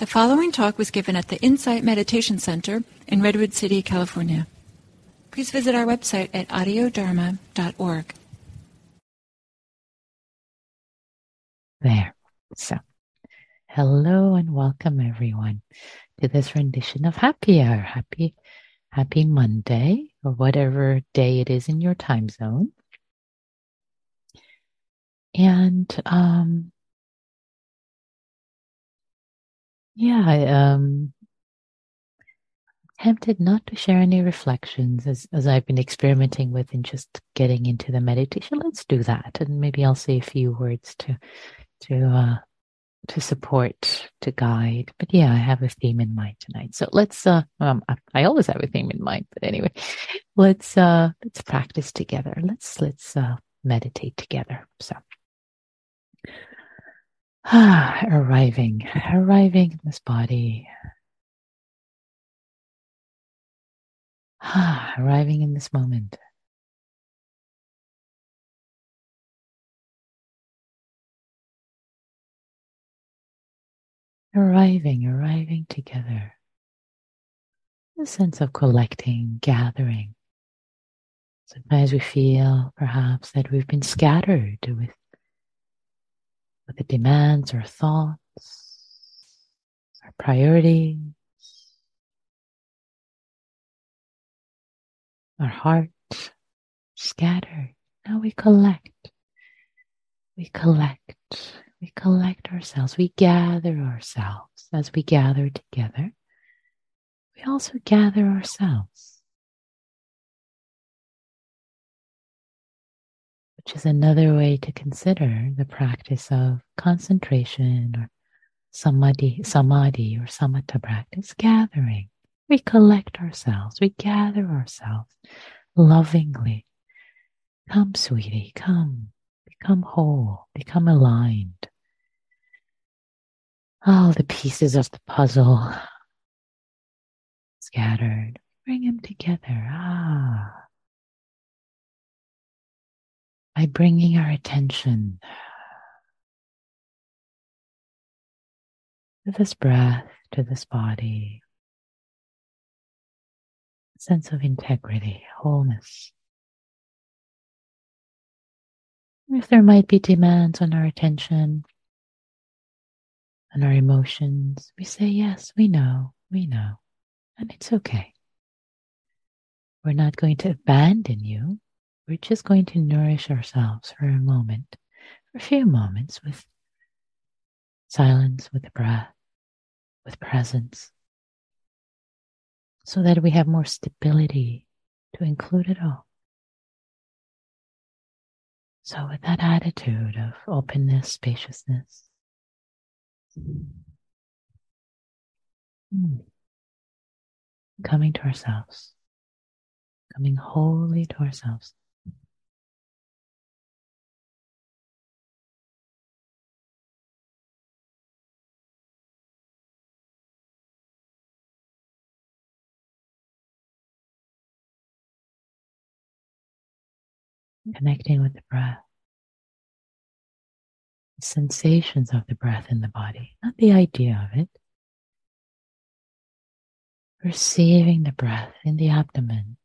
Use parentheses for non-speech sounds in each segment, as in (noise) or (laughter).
The following talk was given at the Insight Meditation Center in Redwood City, California. Please visit our website at audiodharma.org. There. So, hello and welcome everyone to this rendition of Happy Hour. Happy, happy Monday or whatever day it is in your time zone. And um, Yeah, I um tempted not to share any reflections as, as I've been experimenting with and just getting into the meditation. Let's do that. And maybe I'll say a few words to to uh to support, to guide. But yeah, I have a theme in mind tonight. So let's uh um I always have a theme in mind, but anyway, let's uh let's practice together. Let's let's uh meditate together. So (sighs) arriving, arriving in this body. (sighs) Arriving in this moment. Arriving, arriving together. A sense of collecting, gathering. Sometimes we feel perhaps that we've been scattered with with the demands, our thoughts, our priorities, our heart scattered. Now we collect. We collect. We collect ourselves. We gather ourselves. As we gather together, we also gather ourselves. Which is another way to consider the practice of concentration or samadhi, samadhi or samatha practice, gathering. We collect ourselves, we gather ourselves lovingly. Come, sweetie, come, become whole, become aligned. All the pieces of the puzzle scattered, bring them together. Ah by bringing our attention to this breath, to this body, sense of integrity, wholeness. If there might be demands on our attention and our emotions, we say, Yes, we know, we know, and it's okay. We're not going to abandon you we're just going to nourish ourselves for a moment, for a few moments with silence, with breath, with presence, so that we have more stability to include it all. So, with that attitude of openness, spaciousness, hmm, coming to ourselves, coming wholly to ourselves. Connecting with the breath, the sensations of the breath in the body, not the idea of it. Receiving the breath in the abdomen,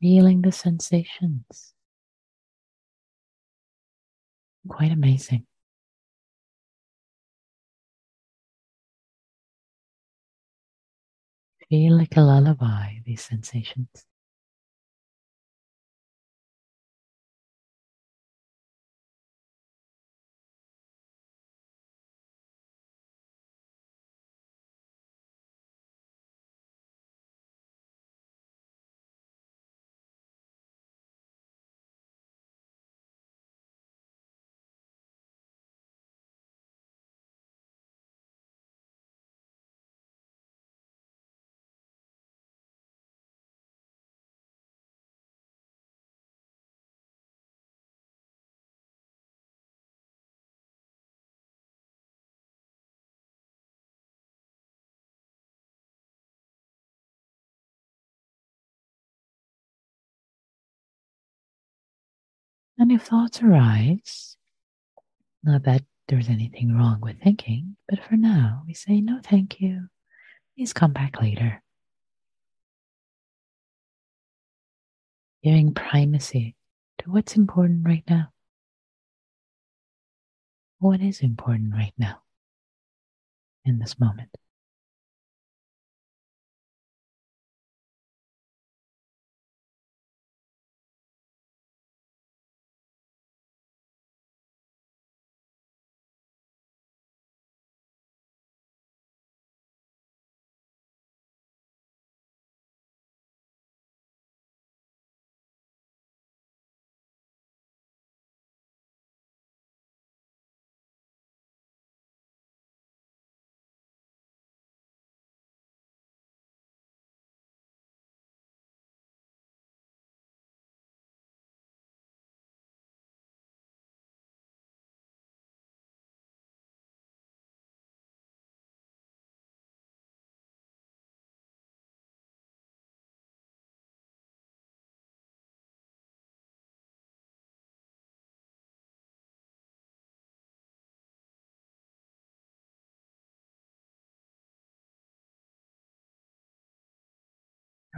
feeling the sensations. Quite amazing. Feel like a lullaby, these sensations. And if thoughts arise, not that there's anything wrong with thinking, but for now, we say no, thank you. Please come back later. Giving primacy to what's important right now. What is important right now in this moment?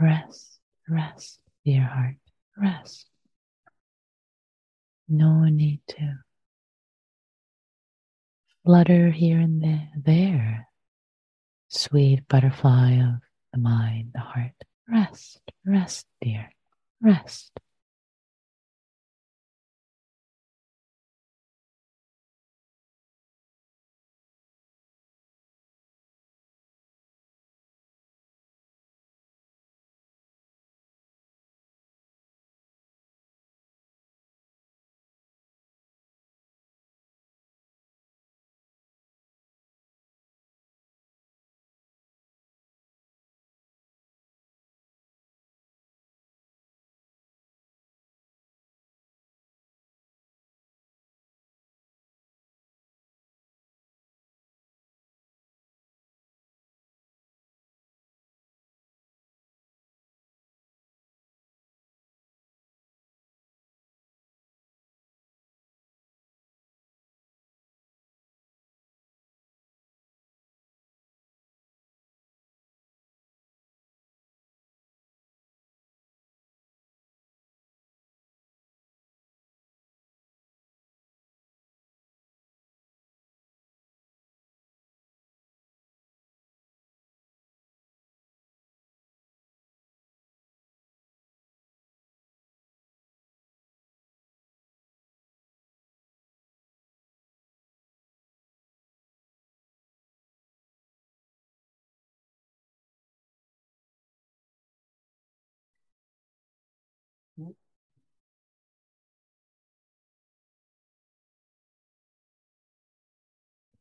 Rest, rest, dear heart, rest. No need to flutter here and there, there. Sweet butterfly of the mind, the heart. Rest, rest, dear, rest.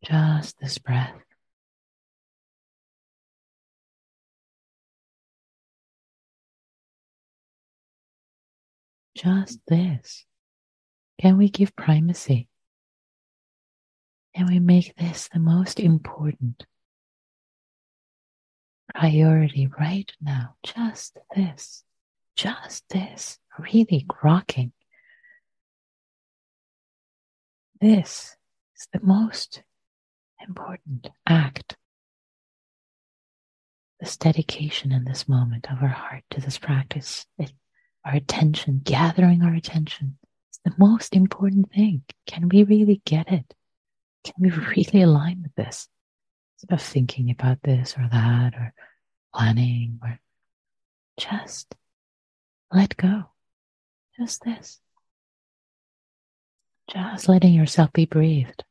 Just this breath. Just this. Can we give primacy? Can we make this the most important priority right now? Just this. Just this. Really rocking. This is the most important act. This dedication in this moment of our heart to this practice, it, our attention, gathering our attention, is the most important thing. Can we really get it? Can we (laughs) really align with this? Instead of thinking about this or that or planning or just let go. Just this. Just letting yourself be breathed.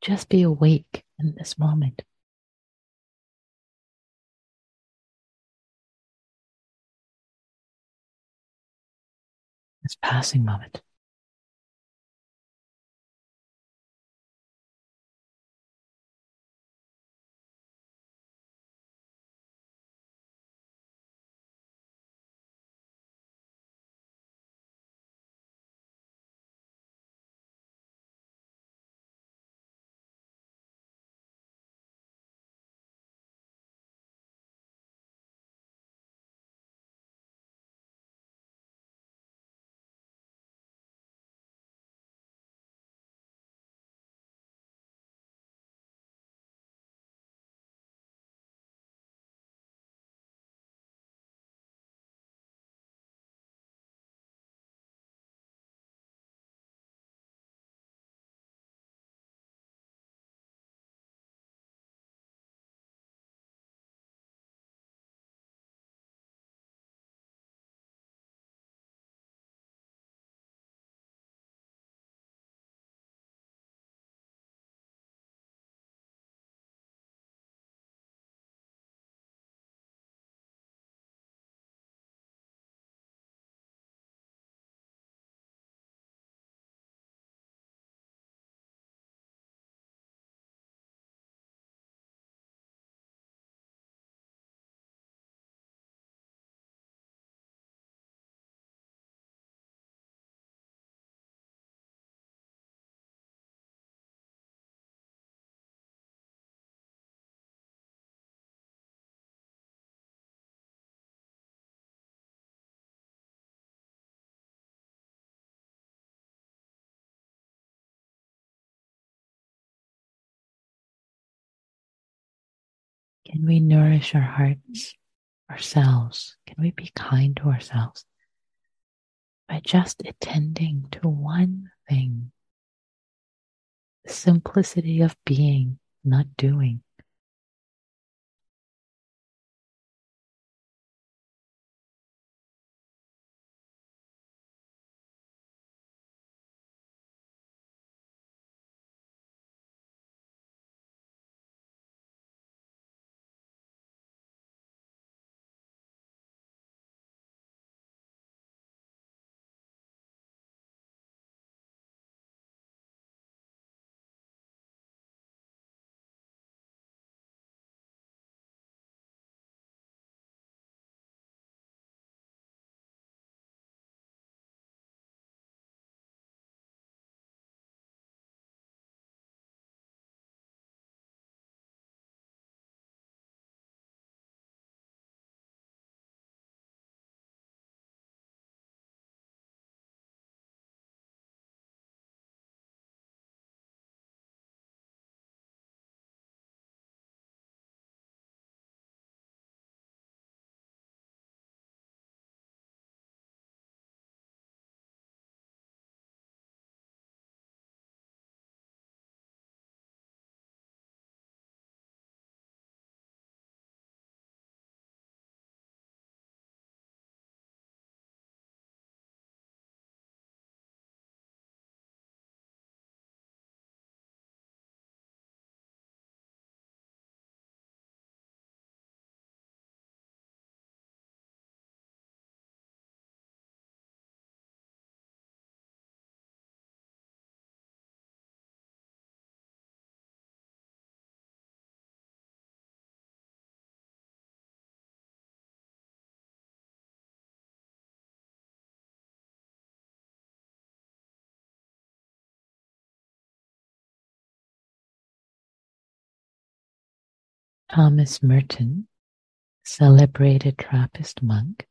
Just be awake in this moment. This passing moment. Can we nourish our hearts, ourselves? Can we be kind to ourselves by just attending to one thing? The simplicity of being, not doing. Thomas Merton, celebrated Trappist monk,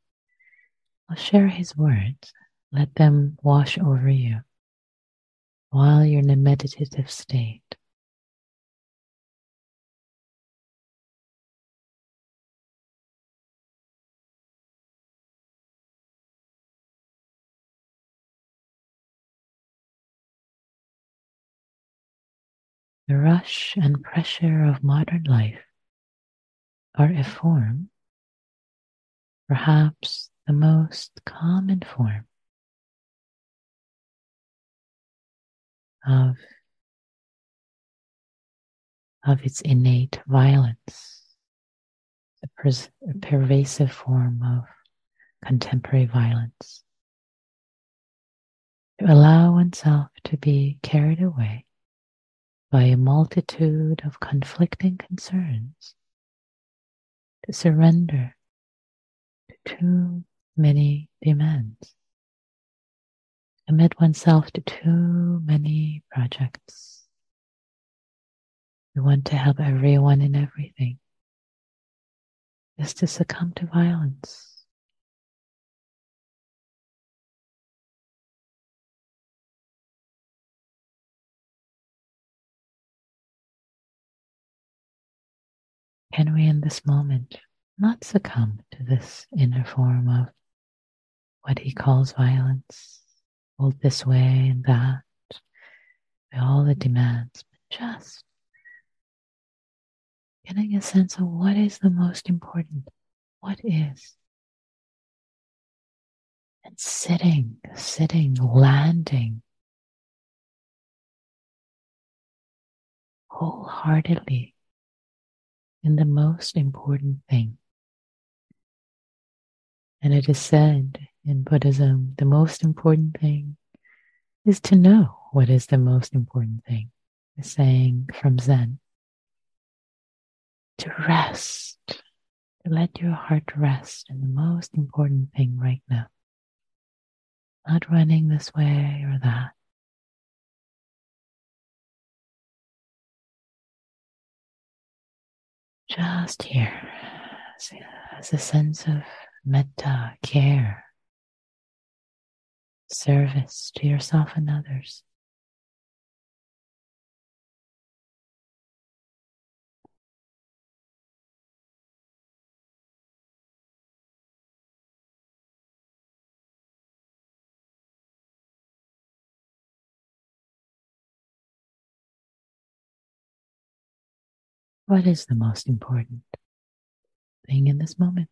will share his words. Let them wash over you while you're in a meditative state. The rush and pressure of modern life are a form, perhaps the most common form of, of its innate violence, a pervasive form of contemporary violence. To allow oneself to be carried away by a multitude of conflicting concerns to surrender to too many demands, commit oneself to too many projects. We want to help everyone and everything, is to succumb to violence. Can we in this moment not succumb to this inner form of what he calls violence, hold this way and that, by all the demands, but just getting a sense of what is the most important, what is. And sitting, sitting, landing wholeheartedly in the most important thing. And it is said in Buddhism the most important thing is to know what is the most important thing. The saying from Zen to rest, to let your heart rest in the most important thing right now. Not running this way or that. Just here as a sense of metta, care, service to yourself and others. What is the most important thing in this moment?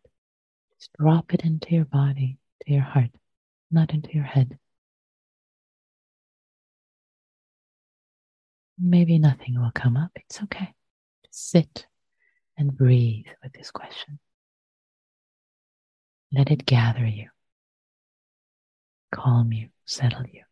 Just drop it into your body, to your heart, not into your head. Maybe nothing will come up. It's okay. Just sit and breathe with this question. Let it gather you, calm you, settle you.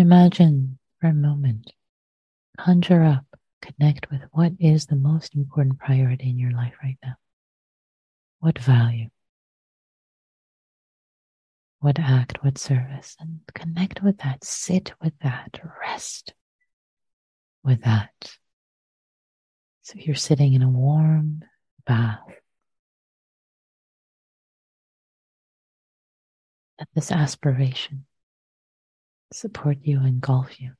Imagine for a moment, conjure up, connect with what is the most important priority in your life right now. What value? What act? What service? And connect with that, sit with that, rest with that. So you're sitting in a warm bath. Let this aspiration support you, engulf you.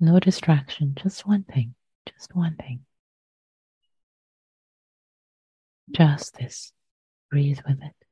No distraction, just one thing, just one thing. Just this. Breathe with it.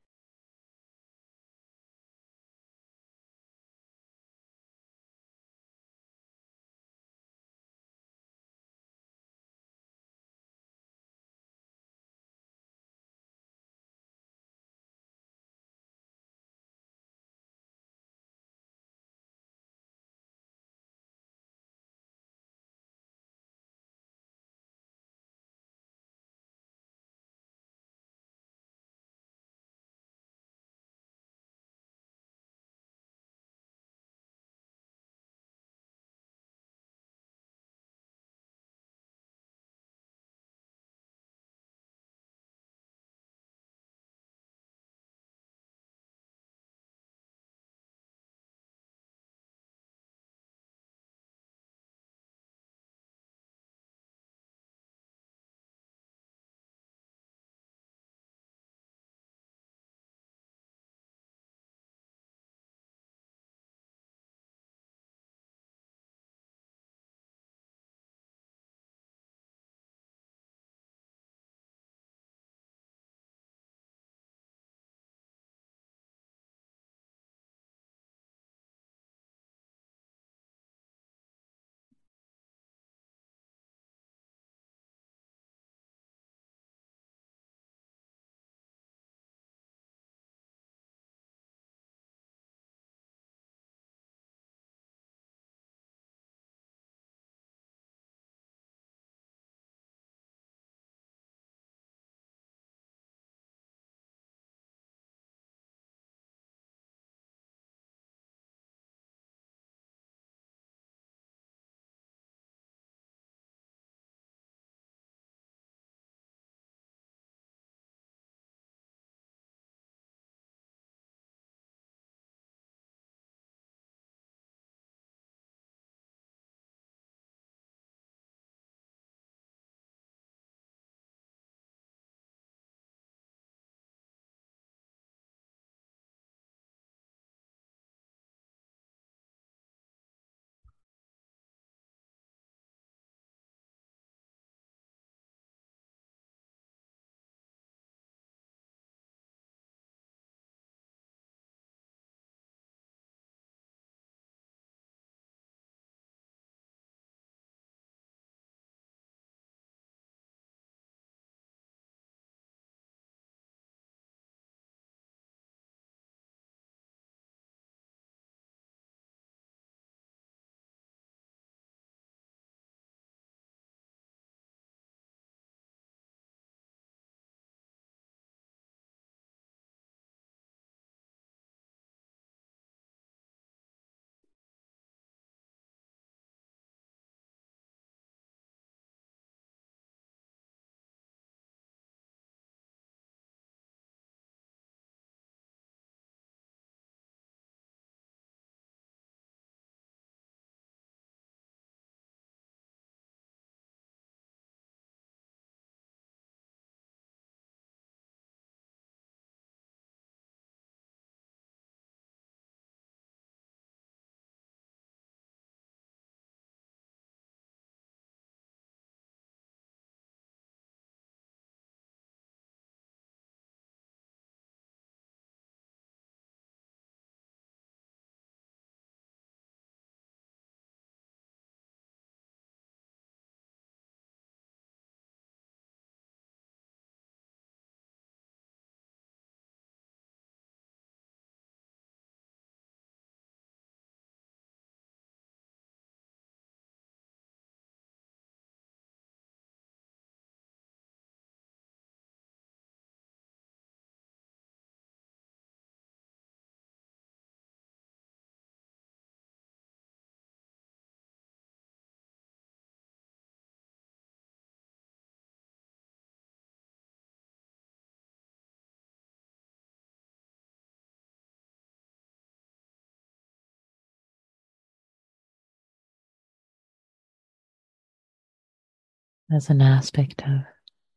As an aspect of,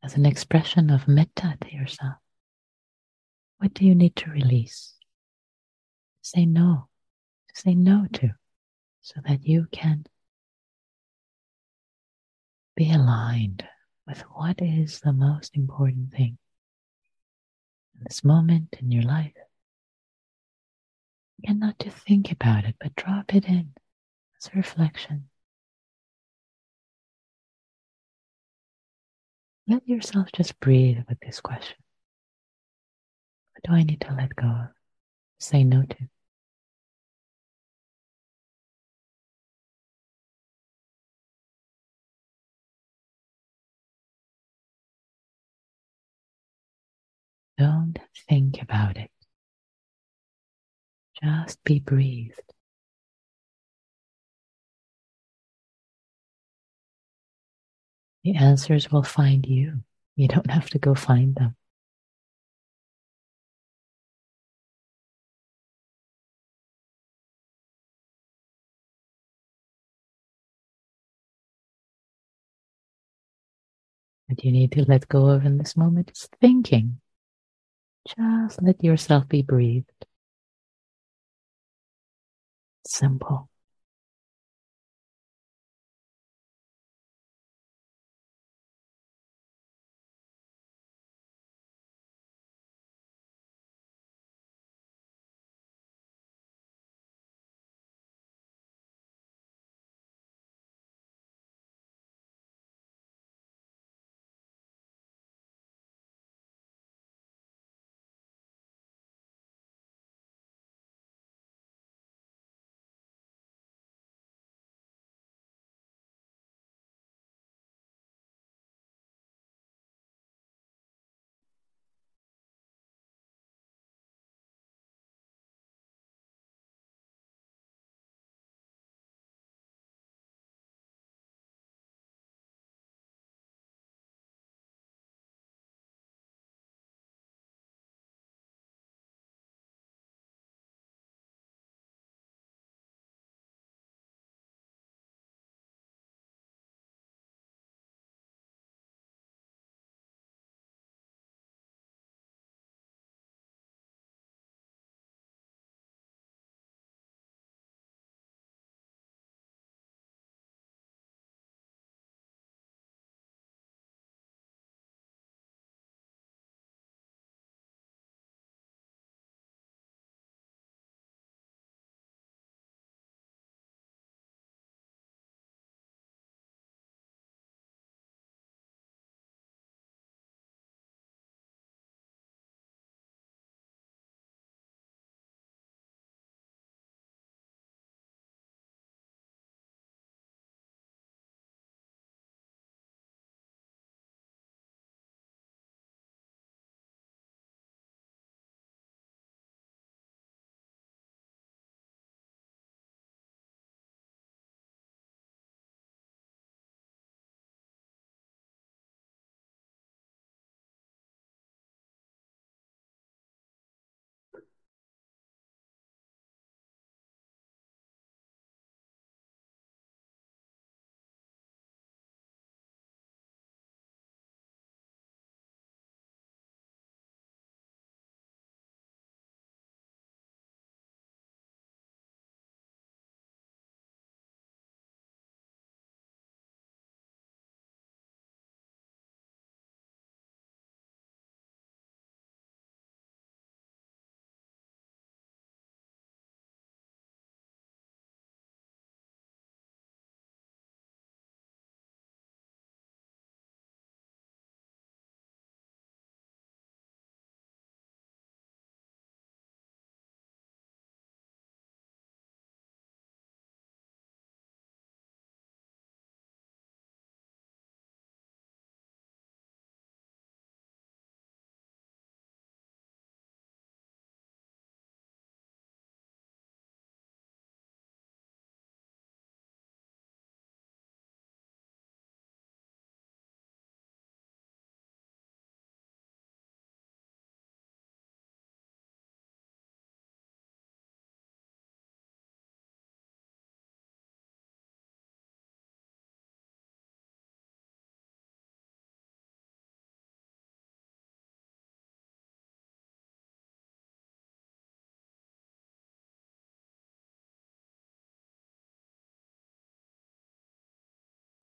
as an expression of metta to yourself. What do you need to release? Say no. Say no to so that you can be aligned with what is the most important thing in this moment in your life. And not to think about it, but drop it in as a reflection. Let yourself just breathe with this question. What do I need to let go of? Say no to. Don't think about it. Just be breathed. The answers will find you. You don't have to go find them. What you need to let go of in this moment is thinking. Just let yourself be breathed. Simple.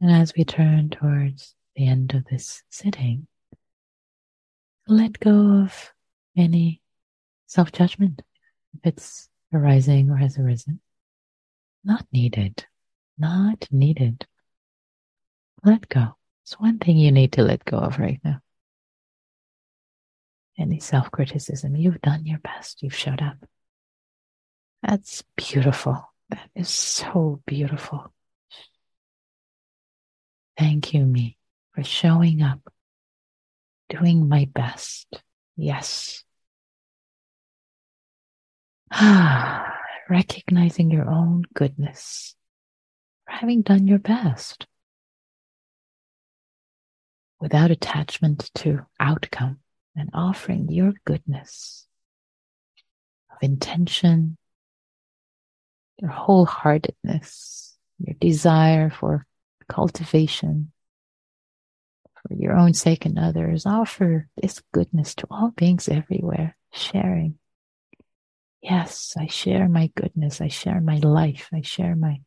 And as we turn towards the end of this sitting, let go of any self judgment if it's arising or has arisen. Not needed. Not needed. Let go. It's one thing you need to let go of right now. Any self criticism. You've done your best. You've showed up. That's beautiful. That is so beautiful. Thank you, me, for showing up, doing my best. Yes. (sighs) Recognizing your own goodness, for having done your best without attachment to outcome and offering your goodness of intention, your wholeheartedness, your desire for cultivation for your own sake and others. Offer this goodness to all beings everywhere, sharing. Yes, I share my goodness. I share my life. I share my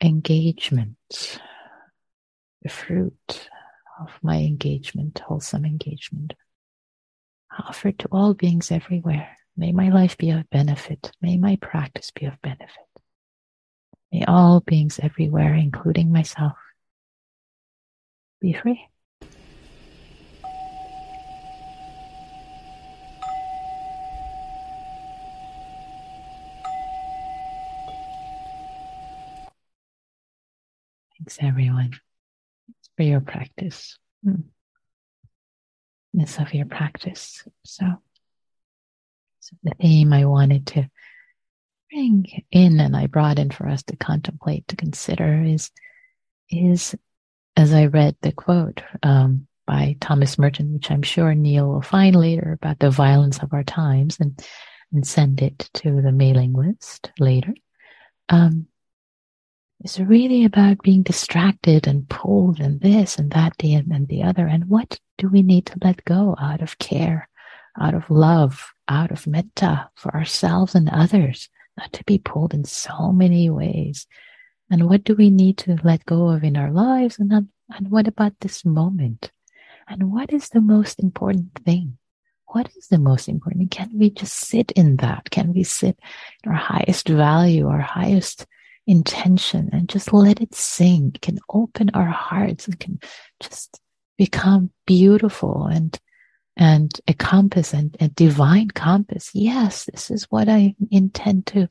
engagement, the fruit of my engagement, wholesome engagement. Offered to all beings everywhere. May my life be of benefit. May my practice be of benefit. May all beings everywhere, including myself, be free. Thanks, everyone, for your practice. Hmm. of your practice. So, so the theme I wanted to bring in and I brought in for us to contemplate, to consider is, is as I read the quote um, by Thomas Merton, which I'm sure Neil will find later about the violence of our times and, and send it to the mailing list later. Um, it's really about being distracted and pulled and this and that and, and the other. And what do we need to let go out of care, out of love, out of metta for ourselves and others? Not to be pulled in so many ways. And what do we need to let go of in our lives? And, and what about this moment? And what is the most important thing? What is the most important? Can we just sit in that? Can we sit in our highest value, our highest intention and just let it sing? Can open our hearts and can just become beautiful and and a compass and a divine compass. Yes, this is what I intend to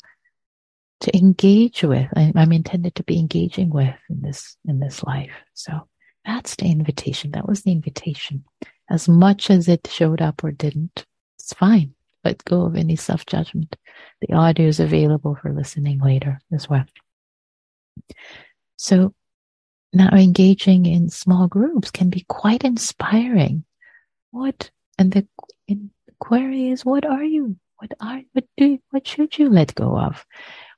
to engage with. I, I'm intended to be engaging with in this in this life. So that's the invitation. That was the invitation. As much as it showed up or didn't, it's fine. Let go of any self judgment. The audio is available for listening later as well. So now engaging in small groups can be quite inspiring what? And the query is what are you? What are what do what should you let go of?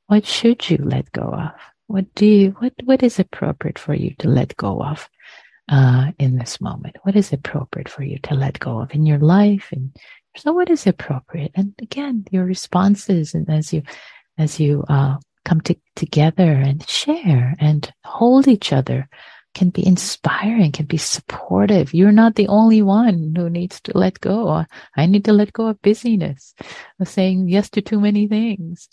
What should you let go of? What do you what what is appropriate for you to let go of uh, in this moment? What is appropriate for you to let go of in your life? And so what is appropriate? And again your responses and as you as you uh, come to, together and share and hold each other can be inspiring, can be supportive. You're not the only one who needs to let go. I need to let go of busyness, of saying yes to too many things.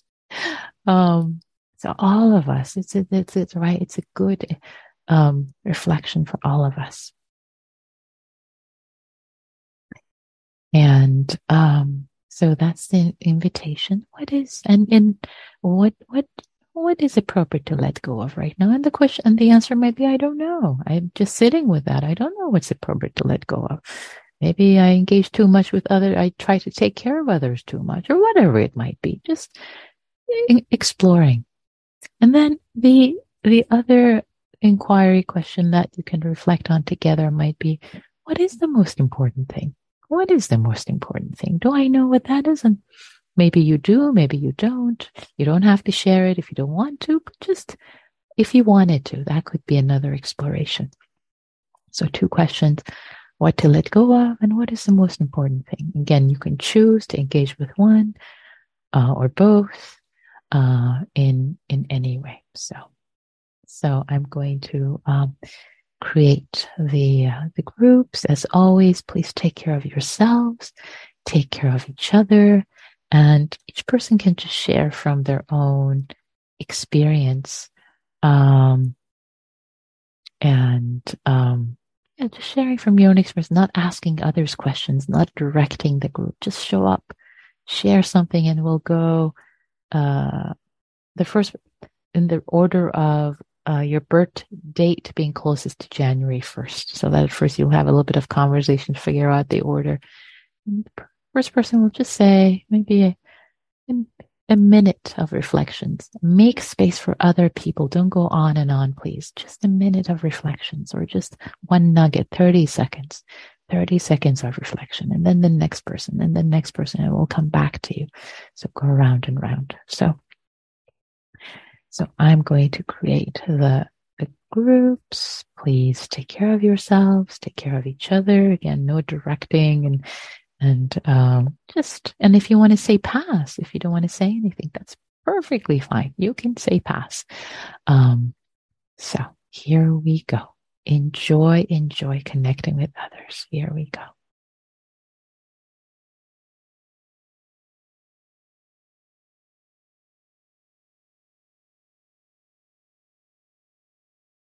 Um, so all of us, it's, it's, it's right. It's a good, um, reflection for all of us. And, um, so that's the invitation. What is, and, and what, what what is appropriate to let go of right now? And the question and the answer might be, I don't know. I'm just sitting with that. I don't know what's appropriate to let go of. Maybe I engage too much with other. I try to take care of others too much or whatever it might be. Just exploring. And then the, the other inquiry question that you can reflect on together might be, what is the most important thing? What is the most important thing? Do I know what that is? And Maybe you do, maybe you don't. You don't have to share it if you don't want to, but just if you wanted to, that could be another exploration. So, two questions what to let go of, and what is the most important thing? Again, you can choose to engage with one uh, or both. uh, in in any way. So, so I'm going to um, create the uh, the groups. As always, please take care of yourselves, take care of each other, and each person can just share from their own experience. Um, and um, yeah, just sharing from your own experience, not asking others questions, not directing the group. Just show up, share something, and we'll go. Uh, the first in the order of uh, your birth date being closest to January 1st. So that at first you'll have a little bit of conversation, figure out the order. First person will just say maybe a, a minute of reflections. Make space for other people. Don't go on and on, please. Just a minute of reflections or just one nugget, 30 seconds. 30 seconds of reflection and then the next person and the next person will come back to you. So go around and round. So so I'm going to create the, the groups. Please take care of yourselves, take care of each other. Again, no directing and and um, just and if you want to say pass, if you don't want to say anything, that's perfectly fine. You can say pass. Um, so here we go. Enjoy, enjoy connecting with others. Here we go.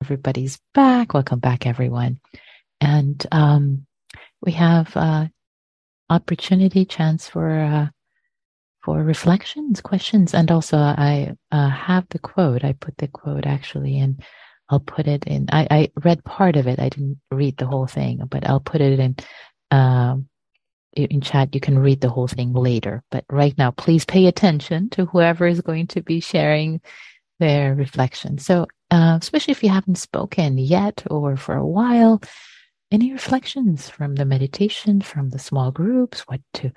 Everybody's back. Welcome back, everyone. And um, we have uh, opportunity, chance for uh, for reflections, questions, and also I uh, have the quote. I put the quote actually, and I'll put it in. I, I read part of it. I didn't read the whole thing, but I'll put it in. Um, in chat, you can read the whole thing later. But right now, please pay attention to whoever is going to be sharing their reflection. So uh, especially if you haven't spoken yet or for a while. Any reflections from the meditation, from the small groups, what to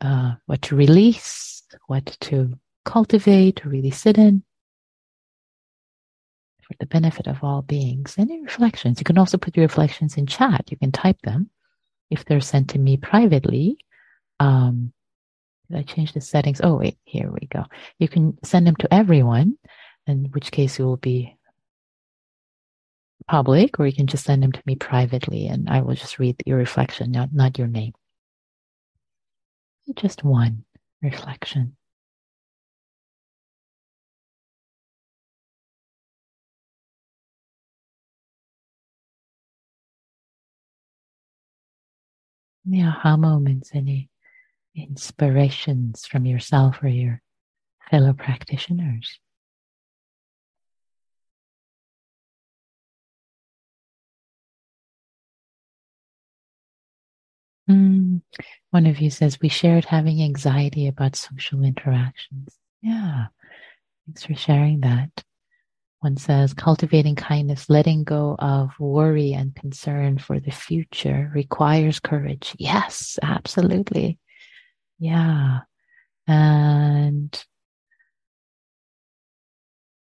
uh, what to release, what to cultivate, to really sit in for the benefit of all beings. Any reflections? You can also put your reflections in chat. You can type them if they're sent to me privately. Um, did I change the settings? Oh, wait, here we go. You can send them to everyone, in which case you will be public, or you can just send them to me privately and I will just read your reflection, not, not your name. Just one reflection. Any aha moments, any inspirations from yourself or your fellow practitioners? Mm. One of you says, We shared having anxiety about social interactions. Yeah. Thanks for sharing that. One says, cultivating kindness, letting go of worry and concern for the future requires courage. Yes, absolutely. Yeah. And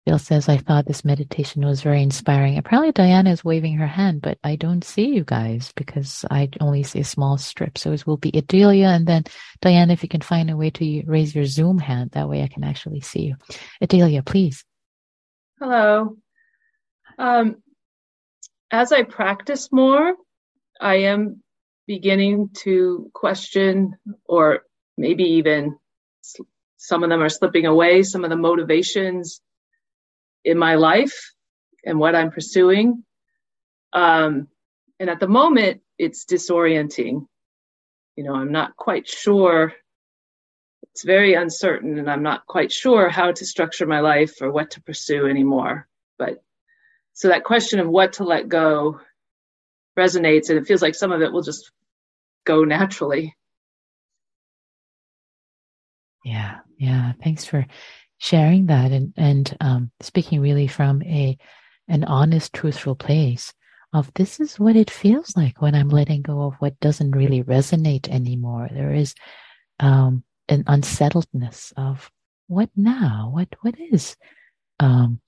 Bill says, I thought this meditation was very inspiring. Apparently, Diana is waving her hand, but I don't see you guys because I only see a small strip. So it will be Adelia and then Diana, if you can find a way to raise your Zoom hand, that way I can actually see you. Adelia, please. Hello. Um, as I practice more, I am beginning to question, or maybe even some of them are slipping away, some of the motivations in my life and what I'm pursuing. Um, and at the moment, it's disorienting. You know, I'm not quite sure. It's very uncertain, and I'm not quite sure how to structure my life or what to pursue anymore. But so that question of what to let go resonates, and it feels like some of it will just go naturally. Yeah, yeah. Thanks for sharing that and and um, speaking really from a an honest, truthful place of this is what it feels like when I'm letting go of what doesn't really resonate anymore. There is um, an unsettledness of what now? What what is um,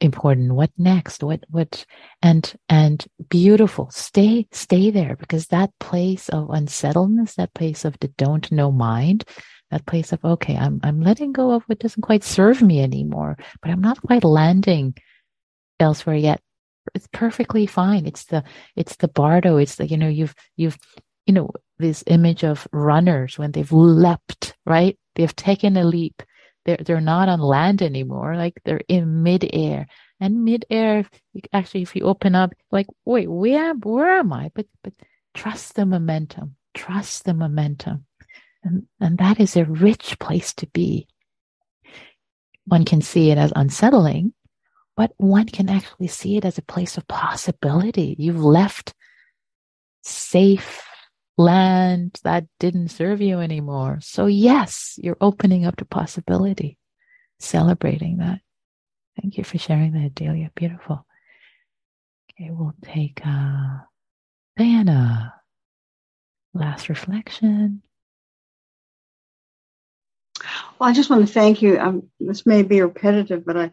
important? What next? What what and and beautiful. Stay stay there because that place of unsettledness, that place of the don't know mind, that place of, okay, I'm, I'm letting go of what doesn't quite serve me anymore, but I'm not quite landing elsewhere yet. It's perfectly fine. It's the, it's the bardo. It's the, you know, you've, you've, you know, this image of runners when they've leapt, right? They've taken a leap. They're, they're not on land anymore. Like they're in midair and midair. Actually, if you open up, like, wait, where, where am I? But, but trust the momentum, trust the momentum. And, and that is a rich place to be. One can see it as unsettling, but one can actually see it as a place of possibility. You've left safe land that didn't serve you anymore. So yes, you're opening up to possibility, celebrating that. Thank you for sharing that, Delia. Beautiful. Okay, we'll take uh, Diana. Last reflection. Well, I just want to thank you. Um, this may be repetitive, but I,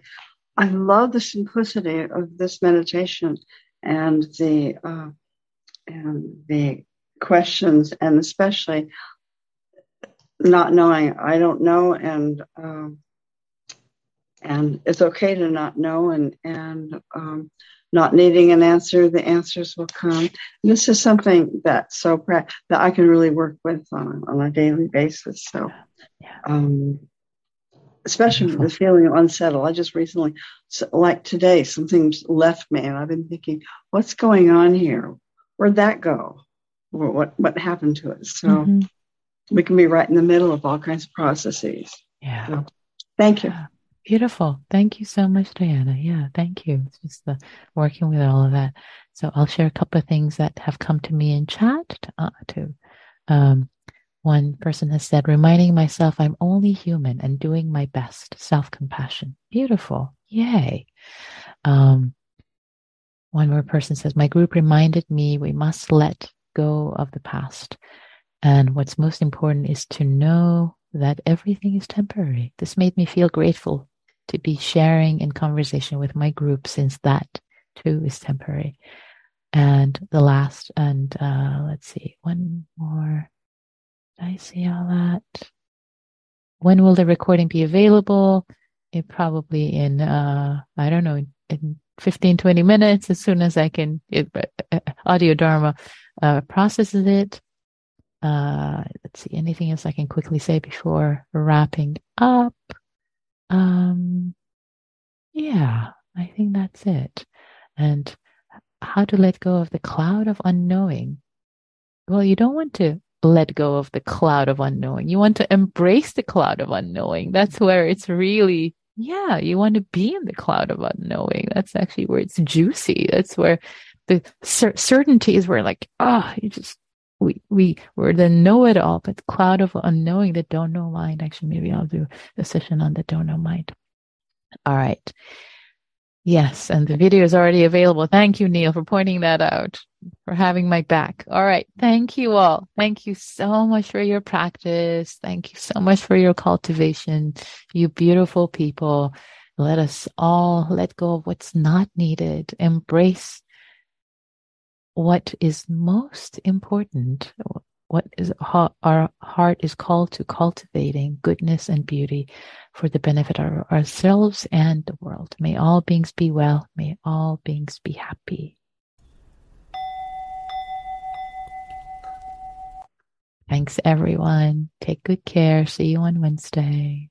I love the simplicity of this meditation and the uh, and the questions, and especially not knowing. I don't know, and um, and it's okay to not know, and and um, not needing an answer. The answers will come. This is something that's so pra- that I can really work with on on a daily basis. So. Yeah. Um, especially Beautiful. the feeling of unsettled. I just recently, like today, something's left me, and I've been thinking, what's going on here? Where'd that go? What what happened to it? So mm-hmm. we can be right in the middle of all kinds of processes. Yeah. So, thank you. Beautiful. Thank you so much, Diana. Yeah, thank you. It's just the working with all of that. So I'll share a couple of things that have come to me in chat to, uh, to um, one person has said, reminding myself I'm only human and doing my best. Self compassion. Beautiful. Yay. Um, one more person says, My group reminded me we must let go of the past. And what's most important is to know that everything is temporary. This made me feel grateful to be sharing in conversation with my group since that too is temporary. And the last, and uh, let's see, one more. I see all that? When will the recording be available? It probably in, uh, I don't know, in 15, 20 minutes, as soon as I can, it, uh, Audio Dharma uh, processes it. Uh, let's see, anything else I can quickly say before wrapping up? Um, yeah, I think that's it. And how to let go of the cloud of unknowing. Well, you don't want to let go of the cloud of unknowing. You want to embrace the cloud of unknowing. That's where it's really, yeah, you want to be in the cloud of unknowing. That's actually where it's juicy. That's where the cer- certainty is where like, ah, oh, you just, we, we, we're the know it all, but cloud of unknowing, the don't know mind. Actually, maybe I'll do a session on the don't know mind. All right. Yes, and the video is already available. Thank you, Neil, for pointing that out, for having my back. All right. Thank you all. Thank you so much for your practice. Thank you so much for your cultivation. You beautiful people. Let us all let go of what's not needed. Embrace what is most important, what is our heart is called to cultivating goodness and beauty for the benefit of ourselves and the world. May all beings be well. May all beings be happy. Thanks, everyone. Take good care. See you on Wednesday.